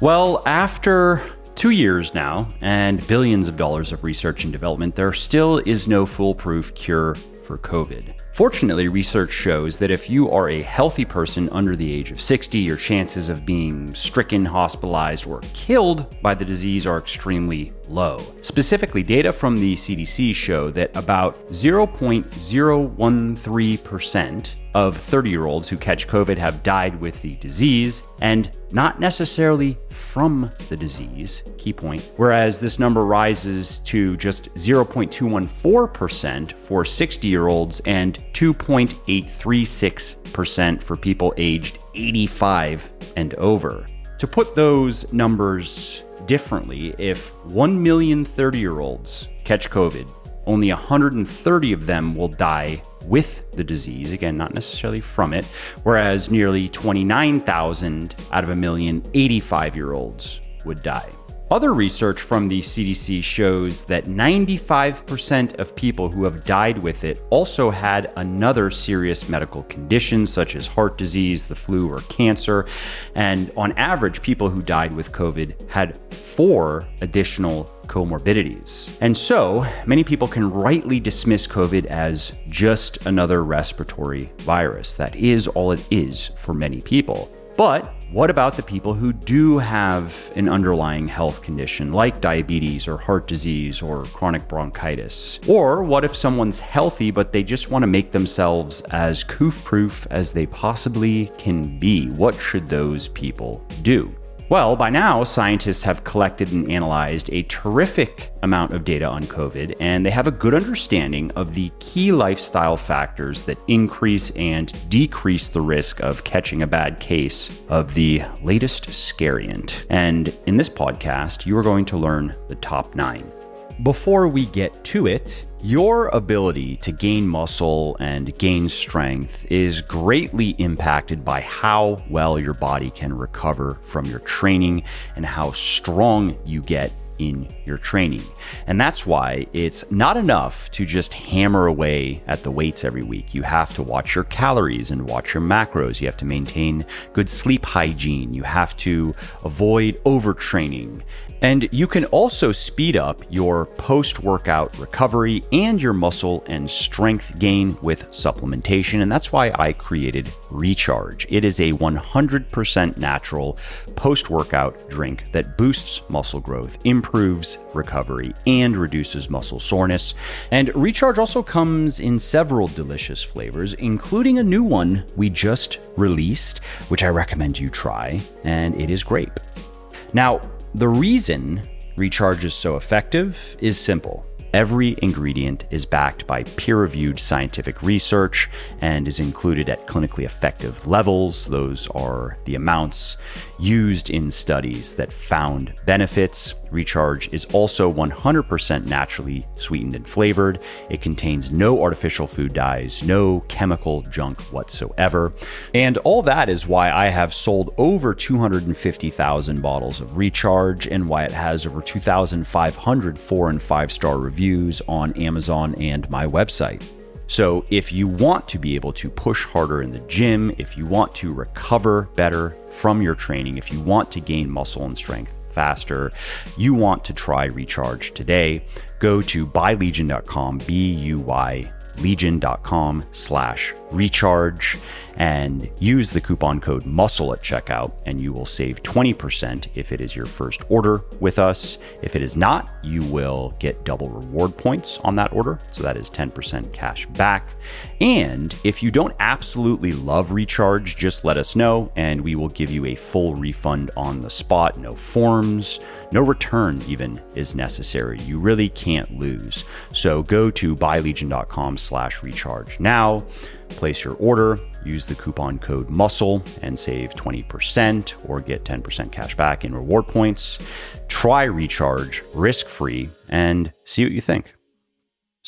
Well, after two years now and billions of dollars of research and development, there still is no foolproof cure for COVID. Fortunately, research shows that if you are a healthy person under the age of 60, your chances of being stricken, hospitalized, or killed by the disease are extremely low. Specifically, data from the CDC show that about 0.013% of 30 year olds who catch COVID have died with the disease, and not necessarily from the disease, key point, whereas this number rises to just 0.214% for 60 year olds and 2.836% for people aged 85 and over. To put those numbers differently, if 1 million 30 year olds catch COVID, only 130 of them will die with the disease, again, not necessarily from it, whereas nearly 29,000 out of a million 85 year olds would die. Other research from the CDC shows that 95% of people who have died with it also had another serious medical condition, such as heart disease, the flu, or cancer. And on average, people who died with COVID had four additional comorbidities. And so, many people can rightly dismiss COVID as just another respiratory virus. That is all it is for many people. But what about the people who do have an underlying health condition like diabetes or heart disease or chronic bronchitis? Or what if someone's healthy but they just want to make themselves as coof proof as they possibly can be? What should those people do? Well, by now, scientists have collected and analyzed a terrific amount of data on COVID, and they have a good understanding of the key lifestyle factors that increase and decrease the risk of catching a bad case of the latest scariant. And in this podcast, you are going to learn the top nine. Before we get to it, your ability to gain muscle and gain strength is greatly impacted by how well your body can recover from your training and how strong you get in your training. And that's why it's not enough to just hammer away at the weights every week. You have to watch your calories and watch your macros. You have to maintain good sleep hygiene. You have to avoid overtraining and you can also speed up your post workout recovery and your muscle and strength gain with supplementation. And that's why I created Recharge. It is a 100% natural post workout drink that boosts muscle growth, improves recovery, and reduces muscle soreness. And Recharge also comes in several delicious flavors, including a new one we just released, which I recommend you try, and it is grape. Now, the reason Recharge is so effective is simple. Every ingredient is backed by peer reviewed scientific research and is included at clinically effective levels. Those are the amounts used in studies that found benefits. Recharge is also 100% naturally sweetened and flavored. It contains no artificial food dyes, no chemical junk whatsoever. And all that is why I have sold over 250,000 bottles of Recharge and why it has over 2,500 four and five star reviews on Amazon and my website. So, if you want to be able to push harder in the gym, if you want to recover better from your training, if you want to gain muscle and strength faster, you want to try Recharge today, go to buylegion.com, B U Y legion.com slash recharge and use the coupon code muscle at checkout and you will save 20% if it is your first order with us. If it is not you will get double reward points on that order so that is 10% cash back. And if you don't absolutely love recharge just let us know and we will give you a full refund on the spot. No forms no return even is necessary. You really can't lose. So go to buylegion.com slash recharge now Place your order, use the coupon code MUSCLE and save 20% or get 10% cash back in reward points. Try Recharge risk free and see what you think.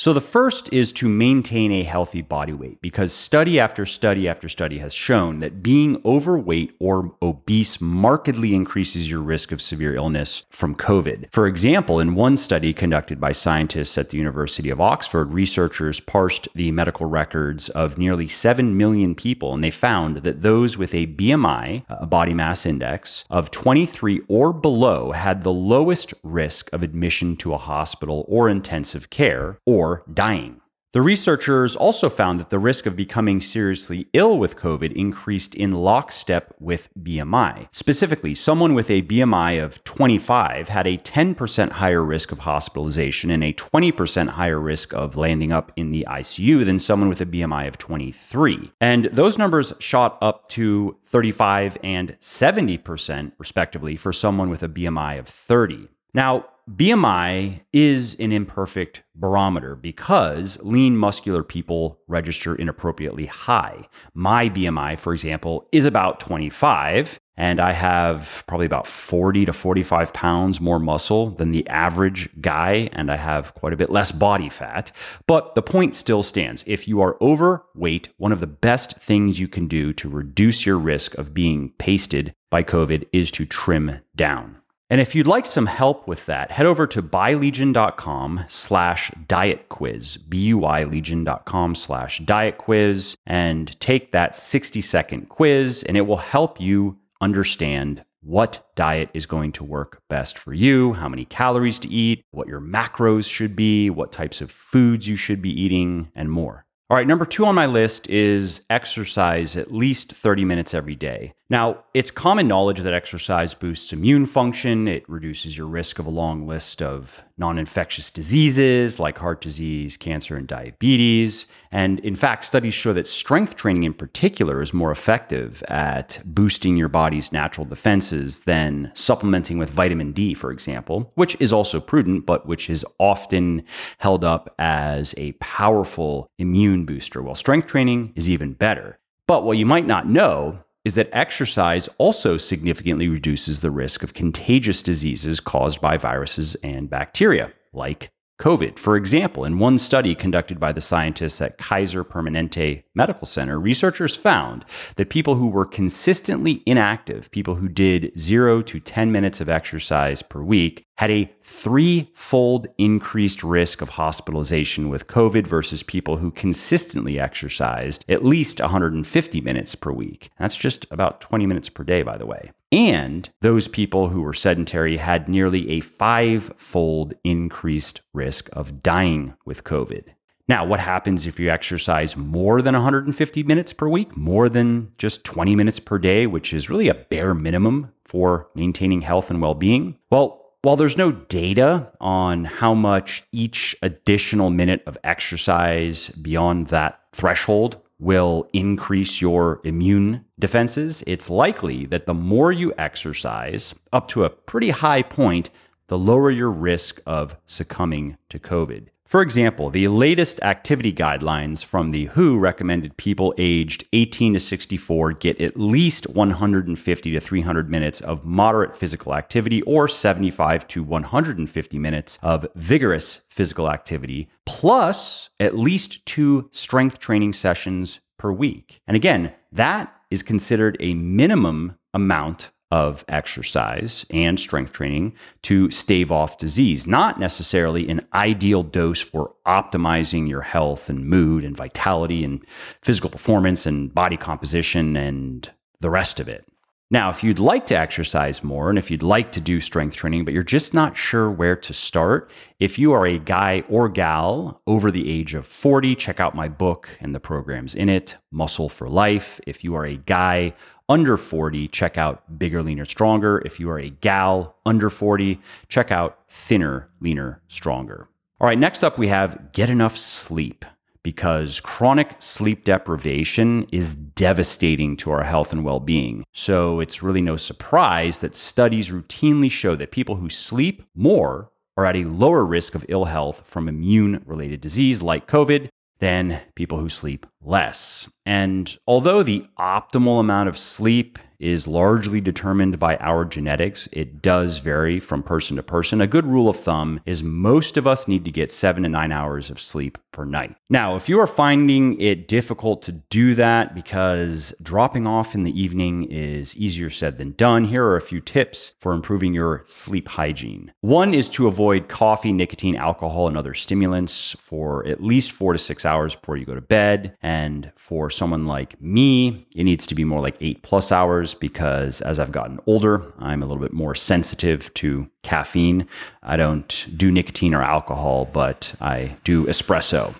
So, the first is to maintain a healthy body weight because study after study after study has shown that being overweight or obese markedly increases your risk of severe illness from COVID. For example, in one study conducted by scientists at the University of Oxford, researchers parsed the medical records of nearly 7 million people and they found that those with a BMI, a body mass index, of 23 or below had the lowest risk of admission to a hospital or intensive care or or dying. The researchers also found that the risk of becoming seriously ill with COVID increased in lockstep with BMI. Specifically, someone with a BMI of 25 had a 10% higher risk of hospitalization and a 20% higher risk of landing up in the ICU than someone with a BMI of 23. And those numbers shot up to 35 and 70%, respectively, for someone with a BMI of 30. Now, BMI is an imperfect barometer because lean muscular people register inappropriately high. My BMI, for example, is about 25, and I have probably about 40 to 45 pounds more muscle than the average guy, and I have quite a bit less body fat. But the point still stands. If you are overweight, one of the best things you can do to reduce your risk of being pasted by COVID is to trim down. And if you'd like some help with that, head over to buylegion.com slash diet quiz, B-U-I legion.com slash diet quiz, and take that 60 second quiz, and it will help you understand what diet is going to work best for you, how many calories to eat, what your macros should be, what types of foods you should be eating, and more. All right, number two on my list is exercise at least 30 minutes every day. Now, it's common knowledge that exercise boosts immune function. It reduces your risk of a long list of non infectious diseases like heart disease, cancer, and diabetes. And in fact, studies show that strength training in particular is more effective at boosting your body's natural defenses than supplementing with vitamin D, for example, which is also prudent, but which is often held up as a powerful immune booster, while strength training is even better. But what you might not know is that exercise also significantly reduces the risk of contagious diseases caused by viruses and bacteria, like COVID. For example, in one study conducted by the scientists at Kaiser Permanente Medical Center, researchers found that people who were consistently inactive, people who did zero to 10 minutes of exercise per week, had a threefold increased risk of hospitalization with COVID versus people who consistently exercised at least 150 minutes per week. That's just about 20 minutes per day, by the way. And those people who were sedentary had nearly a five fold increased risk of dying with COVID. Now, what happens if you exercise more than 150 minutes per week, more than just 20 minutes per day, which is really a bare minimum for maintaining health and well being? Well, while there's no data on how much each additional minute of exercise beyond that threshold will increase your immune defenses, it's likely that the more you exercise up to a pretty high point, the lower your risk of succumbing to COVID. For example, the latest activity guidelines from the WHO recommended people aged 18 to 64 get at least 150 to 300 minutes of moderate physical activity or 75 to 150 minutes of vigorous physical activity, plus at least two strength training sessions per week. And again, that is considered a minimum amount of exercise and strength training to stave off disease, not necessarily an ideal dose for optimizing your health and mood and vitality and physical performance and body composition and the rest of it. Now, if you'd like to exercise more and if you'd like to do strength training, but you're just not sure where to start, if you are a guy or gal over the age of 40, check out my book and the programs in it, Muscle for Life. If you are a guy under 40, check out Bigger, Leaner, Stronger. If you are a gal under 40, check out Thinner, Leaner, Stronger. All right, next up we have Get Enough Sleep because chronic sleep deprivation is devastating to our health and well being. So it's really no surprise that studies routinely show that people who sleep more are at a lower risk of ill health from immune related disease like COVID than people who sleep less. And although the optimal amount of sleep is largely determined by our genetics. It does vary from person to person. A good rule of thumb is most of us need to get seven to nine hours of sleep per night. Now, if you are finding it difficult to do that because dropping off in the evening is easier said than done, here are a few tips for improving your sleep hygiene. One is to avoid coffee, nicotine, alcohol, and other stimulants for at least four to six hours before you go to bed. And for someone like me, it needs to be more like eight plus hours because as I've gotten older, I'm a little bit more sensitive to caffeine. I don't do nicotine or alcohol, but I do espresso.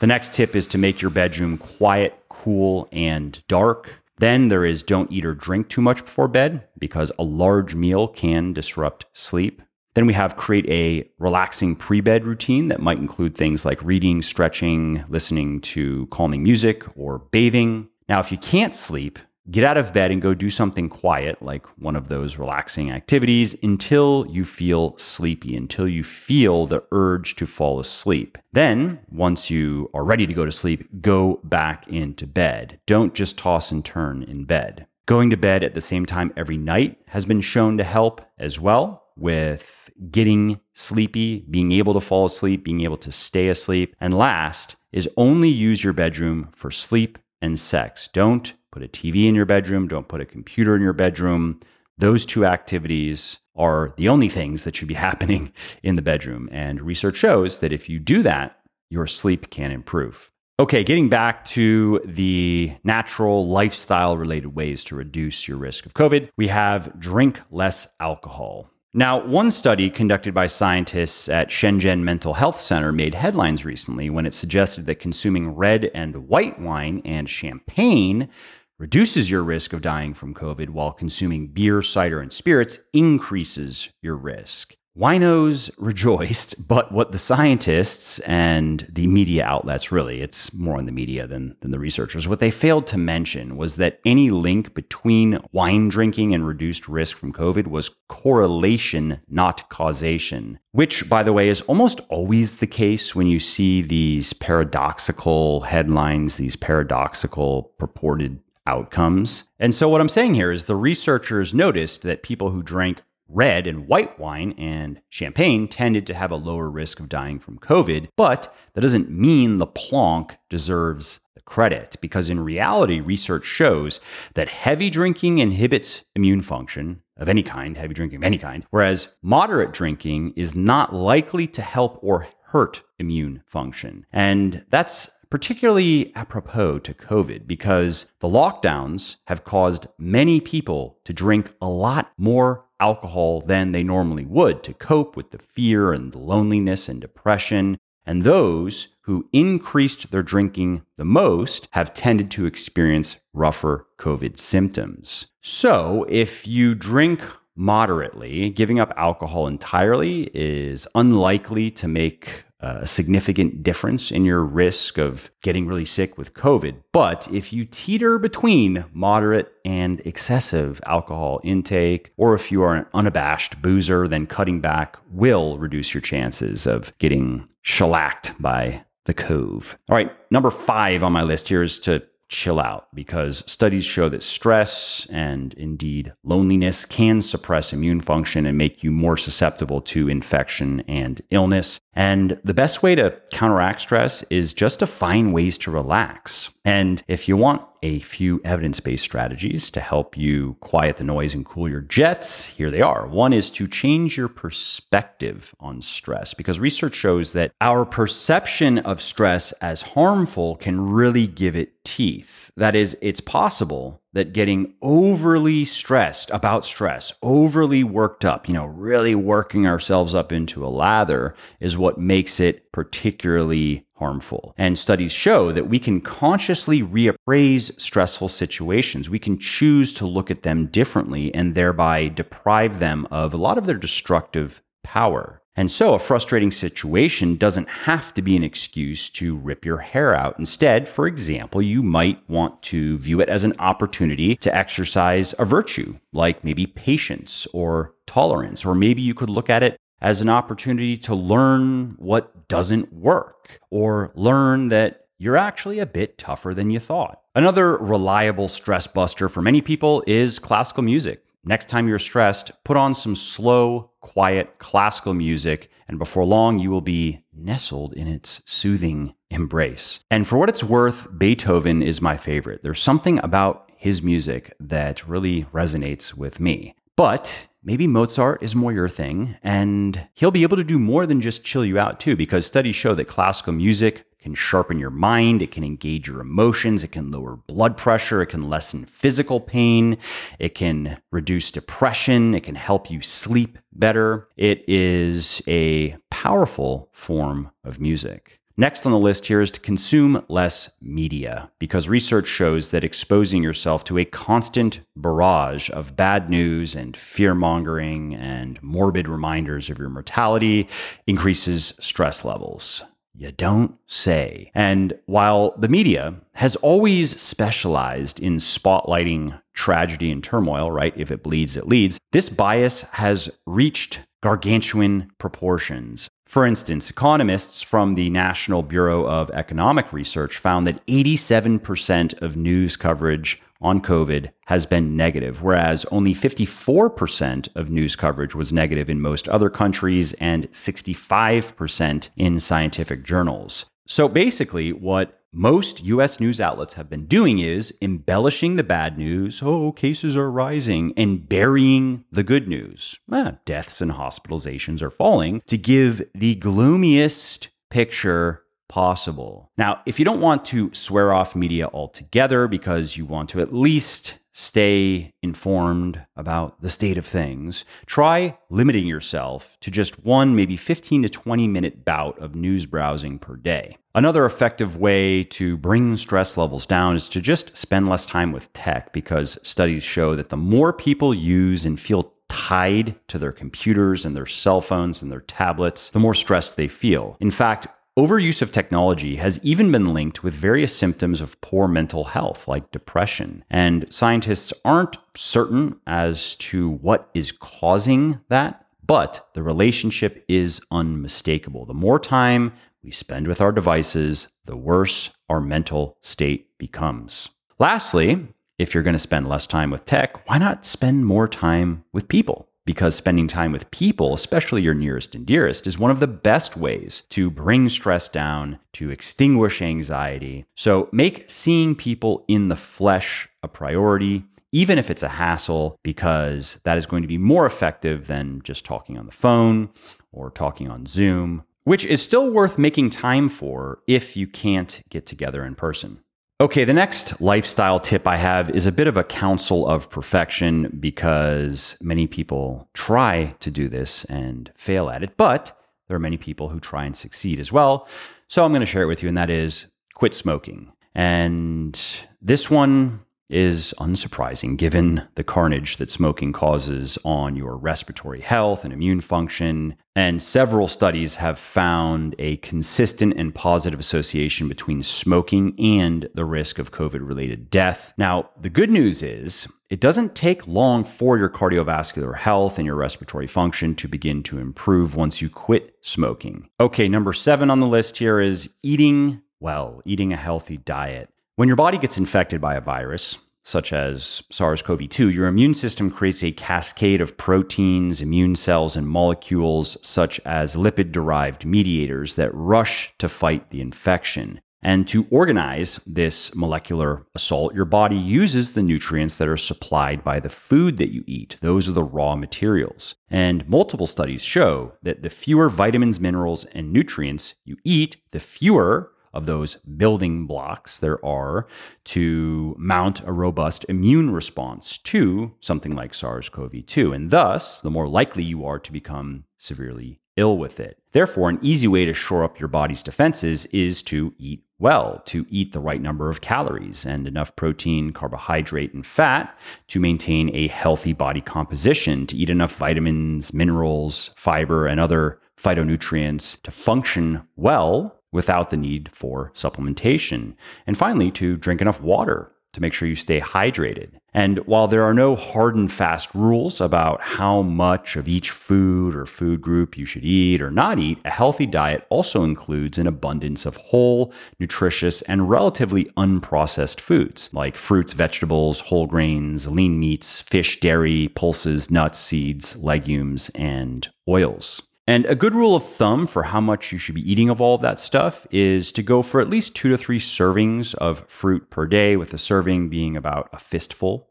The next tip is to make your bedroom quiet, cool, and dark. Then there is don't eat or drink too much before bed because a large meal can disrupt sleep. Then we have create a relaxing pre bed routine that might include things like reading, stretching, listening to calming music, or bathing. Now, if you can't sleep, get out of bed and go do something quiet, like one of those relaxing activities, until you feel sleepy, until you feel the urge to fall asleep. Then, once you are ready to go to sleep, go back into bed. Don't just toss and turn in bed. Going to bed at the same time every night has been shown to help as well with getting sleepy, being able to fall asleep, being able to stay asleep. And last is only use your bedroom for sleep and sex. Don't put a TV in your bedroom, don't put a computer in your bedroom. Those two activities are the only things that should be happening in the bedroom. And research shows that if you do that, your sleep can improve. Okay, getting back to the natural lifestyle related ways to reduce your risk of COVID, we have drink less alcohol. Now, one study conducted by scientists at Shenzhen Mental Health Center made headlines recently when it suggested that consuming red and white wine and champagne reduces your risk of dying from COVID, while consuming beer, cider, and spirits increases your risk. Winos rejoiced, but what the scientists and the media outlets really, it's more on the media than, than the researchers, what they failed to mention was that any link between wine drinking and reduced risk from COVID was correlation, not causation, which, by the way, is almost always the case when you see these paradoxical headlines, these paradoxical purported outcomes. And so, what I'm saying here is the researchers noticed that people who drank red and white wine and champagne tended to have a lower risk of dying from COVID, but that doesn't mean the plonk deserves the credit because in reality, research shows that heavy drinking inhibits immune function of any kind, heavy drinking of any kind, whereas moderate drinking is not likely to help or hurt immune function. And that's particularly apropos to COVID because the lockdowns have caused many people to drink a lot more alcohol than they normally would to cope with the fear and loneliness and depression. And those who increased their drinking the most have tended to experience rougher COVID symptoms. So if you drink moderately, giving up alcohol entirely is unlikely to make a significant difference in your risk of getting really sick with COVID. But if you teeter between moderate and excessive alcohol intake, or if you are an unabashed boozer, then cutting back will reduce your chances of getting shellacked by the cove. All right, number five on my list here is to chill out because studies show that stress and indeed loneliness can suppress immune function and make you more susceptible to infection and illness. And the best way to counteract stress is just to find ways to relax. And if you want a few evidence based strategies to help you quiet the noise and cool your jets, here they are. One is to change your perspective on stress because research shows that our perception of stress as harmful can really give it teeth. That is, it's possible that getting overly stressed about stress, overly worked up, you know, really working ourselves up into a lather is what makes it particularly harmful. And studies show that we can consciously reappraise stressful situations. We can choose to look at them differently and thereby deprive them of a lot of their destructive power. And so, a frustrating situation doesn't have to be an excuse to rip your hair out. Instead, for example, you might want to view it as an opportunity to exercise a virtue, like maybe patience or tolerance. Or maybe you could look at it as an opportunity to learn what doesn't work, or learn that you're actually a bit tougher than you thought. Another reliable stress buster for many people is classical music. Next time you're stressed, put on some slow, quiet classical music, and before long, you will be nestled in its soothing embrace. And for what it's worth, Beethoven is my favorite. There's something about his music that really resonates with me. But maybe Mozart is more your thing, and he'll be able to do more than just chill you out, too, because studies show that classical music can sharpen your mind, it can engage your emotions, it can lower blood pressure, it can lessen physical pain, it can reduce depression, it can help you sleep better. It is a powerful form of music. Next on the list here is to consume less media because research shows that exposing yourself to a constant barrage of bad news and fear mongering and morbid reminders of your mortality increases stress levels. You don't say. And while the media has always specialized in spotlighting tragedy and turmoil, right? If it bleeds, it leads. This bias has reached gargantuan proportions. For instance, economists from the National Bureau of Economic Research found that 87% of news coverage on COVID has been negative, whereas only 54% of news coverage was negative in most other countries and 65% in scientific journals. So basically, what most US news outlets have been doing is embellishing the bad news. Oh, cases are rising and burying the good news. Eh, deaths and hospitalizations are falling to give the gloomiest picture possible. Now, if you don't want to swear off media altogether because you want to at least stay informed about the state of things, try limiting yourself to just one, maybe 15 to 20 minute bout of news browsing per day. Another effective way to bring stress levels down is to just spend less time with tech because studies show that the more people use and feel tied to their computers and their cell phones and their tablets, the more stressed they feel. In fact, Overuse of technology has even been linked with various symptoms of poor mental health, like depression. And scientists aren't certain as to what is causing that, but the relationship is unmistakable. The more time we spend with our devices, the worse our mental state becomes. Lastly, if you're going to spend less time with tech, why not spend more time with people? Because spending time with people, especially your nearest and dearest, is one of the best ways to bring stress down, to extinguish anxiety. So make seeing people in the flesh a priority. Even if it's a hassle, because that is going to be more effective than just talking on the phone or talking on Zoom, which is still worth making time for if you can't get together in person. Okay, the next lifestyle tip I have is a bit of a counsel of perfection because many people try to do this and fail at it, but there are many people who try and succeed as well. So I'm going to share it with you, and that is quit smoking. And this one is unsurprising given the carnage that smoking causes on your respiratory health and immune function. And several studies have found a consistent and positive association between smoking and the risk of COVID related death. Now, the good news is it doesn't take long for your cardiovascular health and your respiratory function to begin to improve once you quit smoking. Okay, number seven on the list here is eating well, eating a healthy diet. When your body gets infected by a virus, such as SARS CoV 2, your immune system creates a cascade of proteins, immune cells, and molecules, such as lipid derived mediators, that rush to fight the infection. And to organize this molecular assault, your body uses the nutrients that are supplied by the food that you eat. Those are the raw materials. And multiple studies show that the fewer vitamins, minerals, and nutrients you eat, the fewer of those building blocks there are to mount a robust immune response to something like SARS CoV 2. And thus, the more likely you are to become severely ill with it. Therefore, an easy way to shore up your body's defenses is to eat well, to eat the right number of calories and enough protein, carbohydrate, and fat to maintain a healthy body composition, to eat enough vitamins, minerals, fiber, and other phytonutrients to function well without the need for supplementation. And finally, to drink enough water to make sure you stay hydrated. And while there are no hard and fast rules about how much of each food or food group you should eat or not eat, a healthy diet also includes an abundance of whole, nutritious, and relatively unprocessed foods like fruits, vegetables, whole grains, lean meats, fish, dairy, pulses, nuts, seeds, legumes, and oils. And a good rule of thumb for how much you should be eating of all of that stuff is to go for at least two to three servings of fruit per day, with a serving being about a fistful,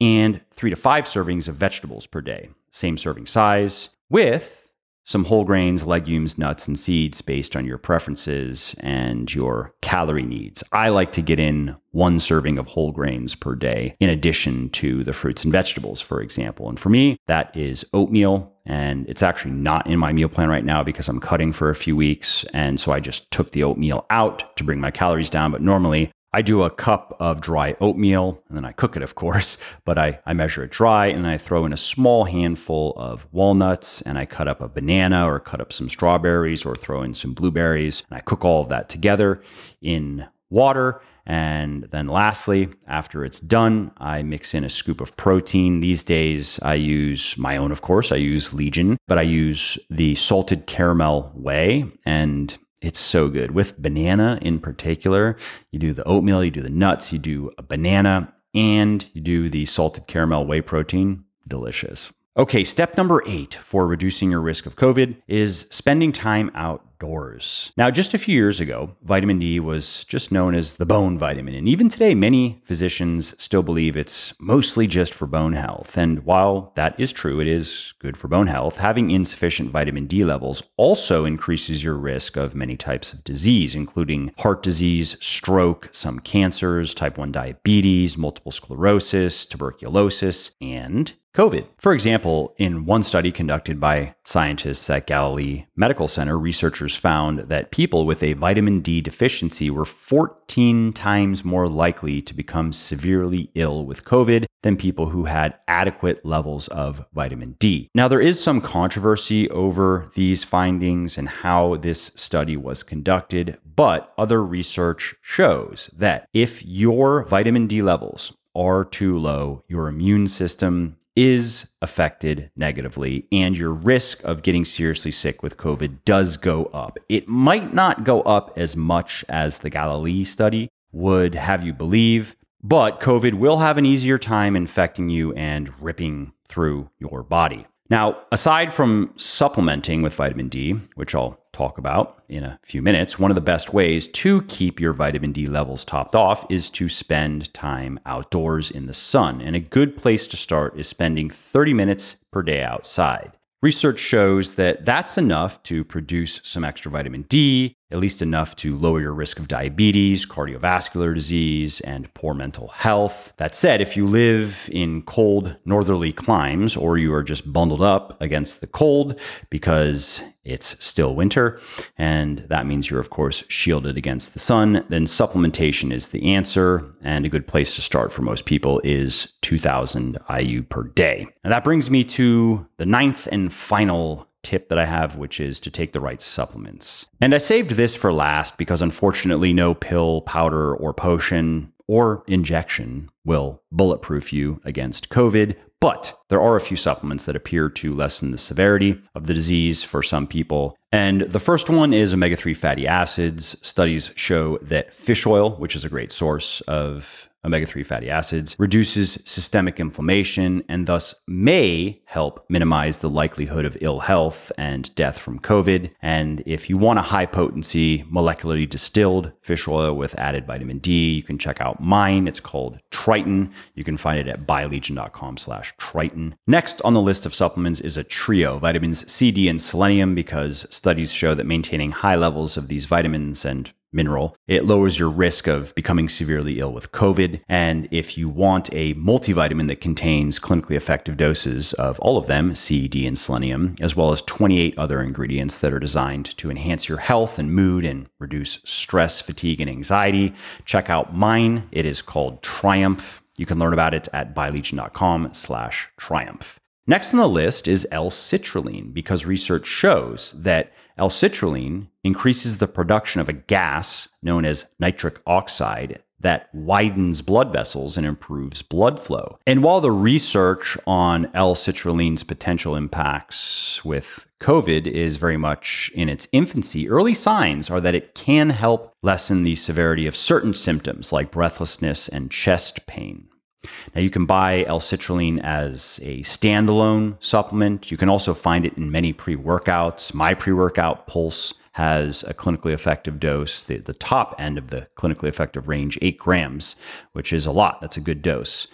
and three to five servings of vegetables per day, same serving size, with some whole grains, legumes, nuts, and seeds based on your preferences and your calorie needs. I like to get in one serving of whole grains per day, in addition to the fruits and vegetables, for example. And for me, that is oatmeal. And it's actually not in my meal plan right now because I'm cutting for a few weeks. And so I just took the oatmeal out to bring my calories down. But normally, I do a cup of dry oatmeal and then I cook it, of course, but I, I measure it dry and I throw in a small handful of walnuts and I cut up a banana or cut up some strawberries or throw in some blueberries. And I cook all of that together in water. And then lastly, after it's done, I mix in a scoop of protein. These days, I use my own, of course, I use Legion, but I use the salted caramel whey. And it's so good with banana in particular. You do the oatmeal, you do the nuts, you do a banana, and you do the salted caramel whey protein. Delicious. Okay, step number eight for reducing your risk of COVID is spending time outdoors. Now, just a few years ago, vitamin D was just known as the bone vitamin. And even today, many physicians still believe it's mostly just for bone health. And while that is true, it is good for bone health, having insufficient vitamin D levels also increases your risk of many types of disease, including heart disease, stroke, some cancers, type 1 diabetes, multiple sclerosis, tuberculosis, and COVID. For example, in one study conducted by scientists at Galilee Medical Center, researchers found that people with a vitamin D deficiency were 14 times more likely to become severely ill with COVID than people who had adequate levels of vitamin D. Now, there is some controversy over these findings and how this study was conducted, but other research shows that if your vitamin D levels are too low, your immune system is affected negatively and your risk of getting seriously sick with COVID does go up. It might not go up as much as the Galilee study would have you believe, but COVID will have an easier time infecting you and ripping through your body. Now, aside from supplementing with vitamin D, which I'll talk about in a few minutes, one of the best ways to keep your vitamin D levels topped off is to spend time outdoors in the sun. And a good place to start is spending 30 minutes per day outside. Research shows that that's enough to produce some extra vitamin D, at least enough to lower your risk of diabetes, cardiovascular disease, and poor mental health. That said, if you live in cold northerly climes or you are just bundled up against the cold because it's still winter, and that means you're, of course, shielded against the sun, then supplementation is the answer. And a good place to start for most people is 2000 IU per day. And that brings me to the ninth and final tip that I have, which is to take the right supplements. And I saved this for last because unfortunately, no pill, powder, or potion or injection will bulletproof you against COVID. But there are a few supplements that appear to lessen the severity of the disease for some people. And the first one is omega 3 fatty acids. Studies show that fish oil, which is a great source of omega 3 fatty acids, reduces systemic inflammation and thus may help minimize the likelihood of ill health and death from COVID. And if you want a high potency, molecularly distilled fish oil with added vitamin D, you can check out mine. It's called Triton. You can find it at buylegion.com slash Triton. Next on the list of supplements is a trio, vitamins C, D, and selenium, because studies show that maintaining high levels of these vitamins and mineral. It lowers your risk of becoming severely ill with COVID. And if you want a multivitamin that contains clinically effective doses of all of them, C, D, and selenium, as well as 28 other ingredients that are designed to enhance your health and mood and reduce stress, fatigue, and anxiety, check out mine. It is called Triumph. You can learn about it at buylegion.com slash triumph. Next on the list is L-citrulline because research shows that L-citrulline increases the production of a gas known as nitric oxide that widens blood vessels and improves blood flow. And while the research on L-citrulline's potential impacts with COVID is very much in its infancy, early signs are that it can help lessen the severity of certain symptoms like breathlessness and chest pain. Now, you can buy L-citrulline as a standalone supplement. You can also find it in many pre workouts. My pre workout Pulse has a clinically effective dose, the, the top end of the clinically effective range, eight grams, which is a lot. That's a good dose.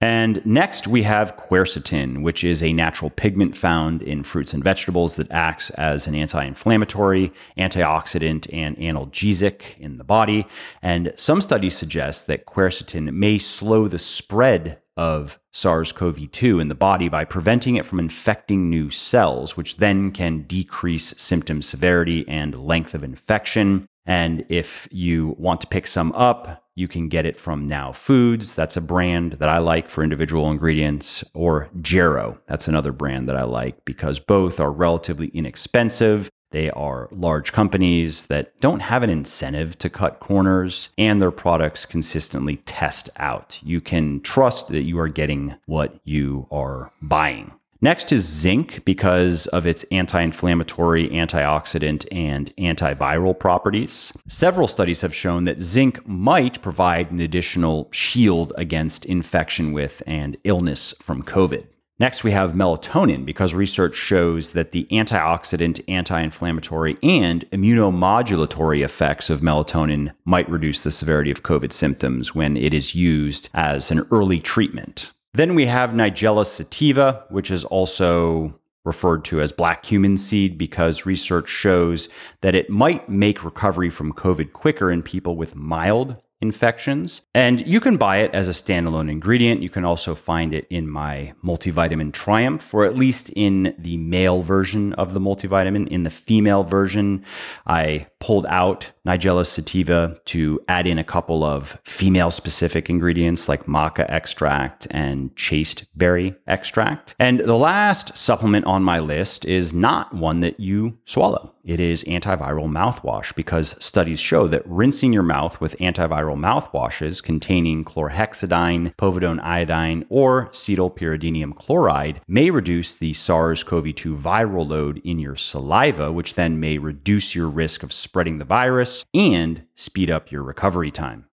And next we have quercetin, which is a natural pigment found in fruits and vegetables that acts as an anti inflammatory, antioxidant, and analgesic in the body. And some studies suggest that quercetin may slow the spread of SARS CoV 2 in the body by preventing it from infecting new cells, which then can decrease symptom severity and length of infection. And if you want to pick some up, you can get it from Now Foods. That's a brand that I like for individual ingredients, or Jarrow. That's another brand that I like because both are relatively inexpensive they are large companies that don't have an incentive to cut corners, and their products consistently test out. You can trust that you are getting what you are buying. Next is zinc because of its anti inflammatory, antioxidant, and antiviral properties. Several studies have shown that zinc might provide an additional shield against infection with and illness from COVID. Next, we have melatonin because research shows that the antioxidant, anti inflammatory, and immunomodulatory effects of melatonin might reduce the severity of COVID symptoms when it is used as an early treatment. Then we have Nigella sativa, which is also referred to as black cumin seed because research shows that it might make recovery from COVID quicker in people with mild infections. And you can buy it as a standalone ingredient. You can also find it in my multivitamin Triumph, or at least in the male version of the multivitamin. In the female version, I pulled out Nigella sativa to add in a couple of female specific ingredients like maca extract and chaste berry extract. And the last supplement on my list is not one that you swallow. It is antiviral mouthwash because studies show that rinsing your mouth with antiviral mouthwashes containing chlorhexidine, povidone iodine, or cetylpyridinium chloride may reduce the SARS CoV 2 viral load in your saliva, which then may reduce your risk of spreading the virus and speed up your recovery time.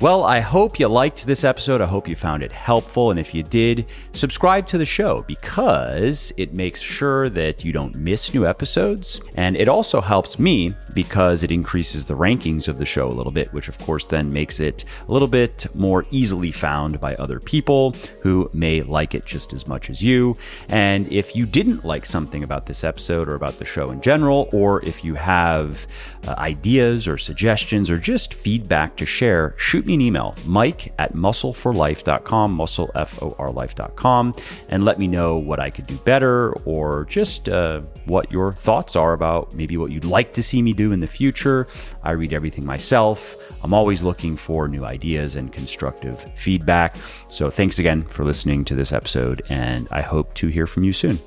Well, I hope you liked this episode. I hope you found it helpful. And if you did, subscribe to the show because it makes sure that you don't miss new episodes. And it also helps me because it increases the rankings of the show a little bit, which of course then makes it a little bit more easily found by other people who may like it just as much as you. And if you didn't like something about this episode or about the show in general, or if you have uh, ideas or suggestions or just feedback to share, shoot me an email, mike at muscleforlife.com, muscle, F-O-R life.com, and let me know what I could do better or just uh, what your thoughts are about maybe what you'd like to see me do in the future. I read everything myself. I'm always looking for new ideas and constructive feedback. So thanks again for listening to this episode, and I hope to hear from you soon.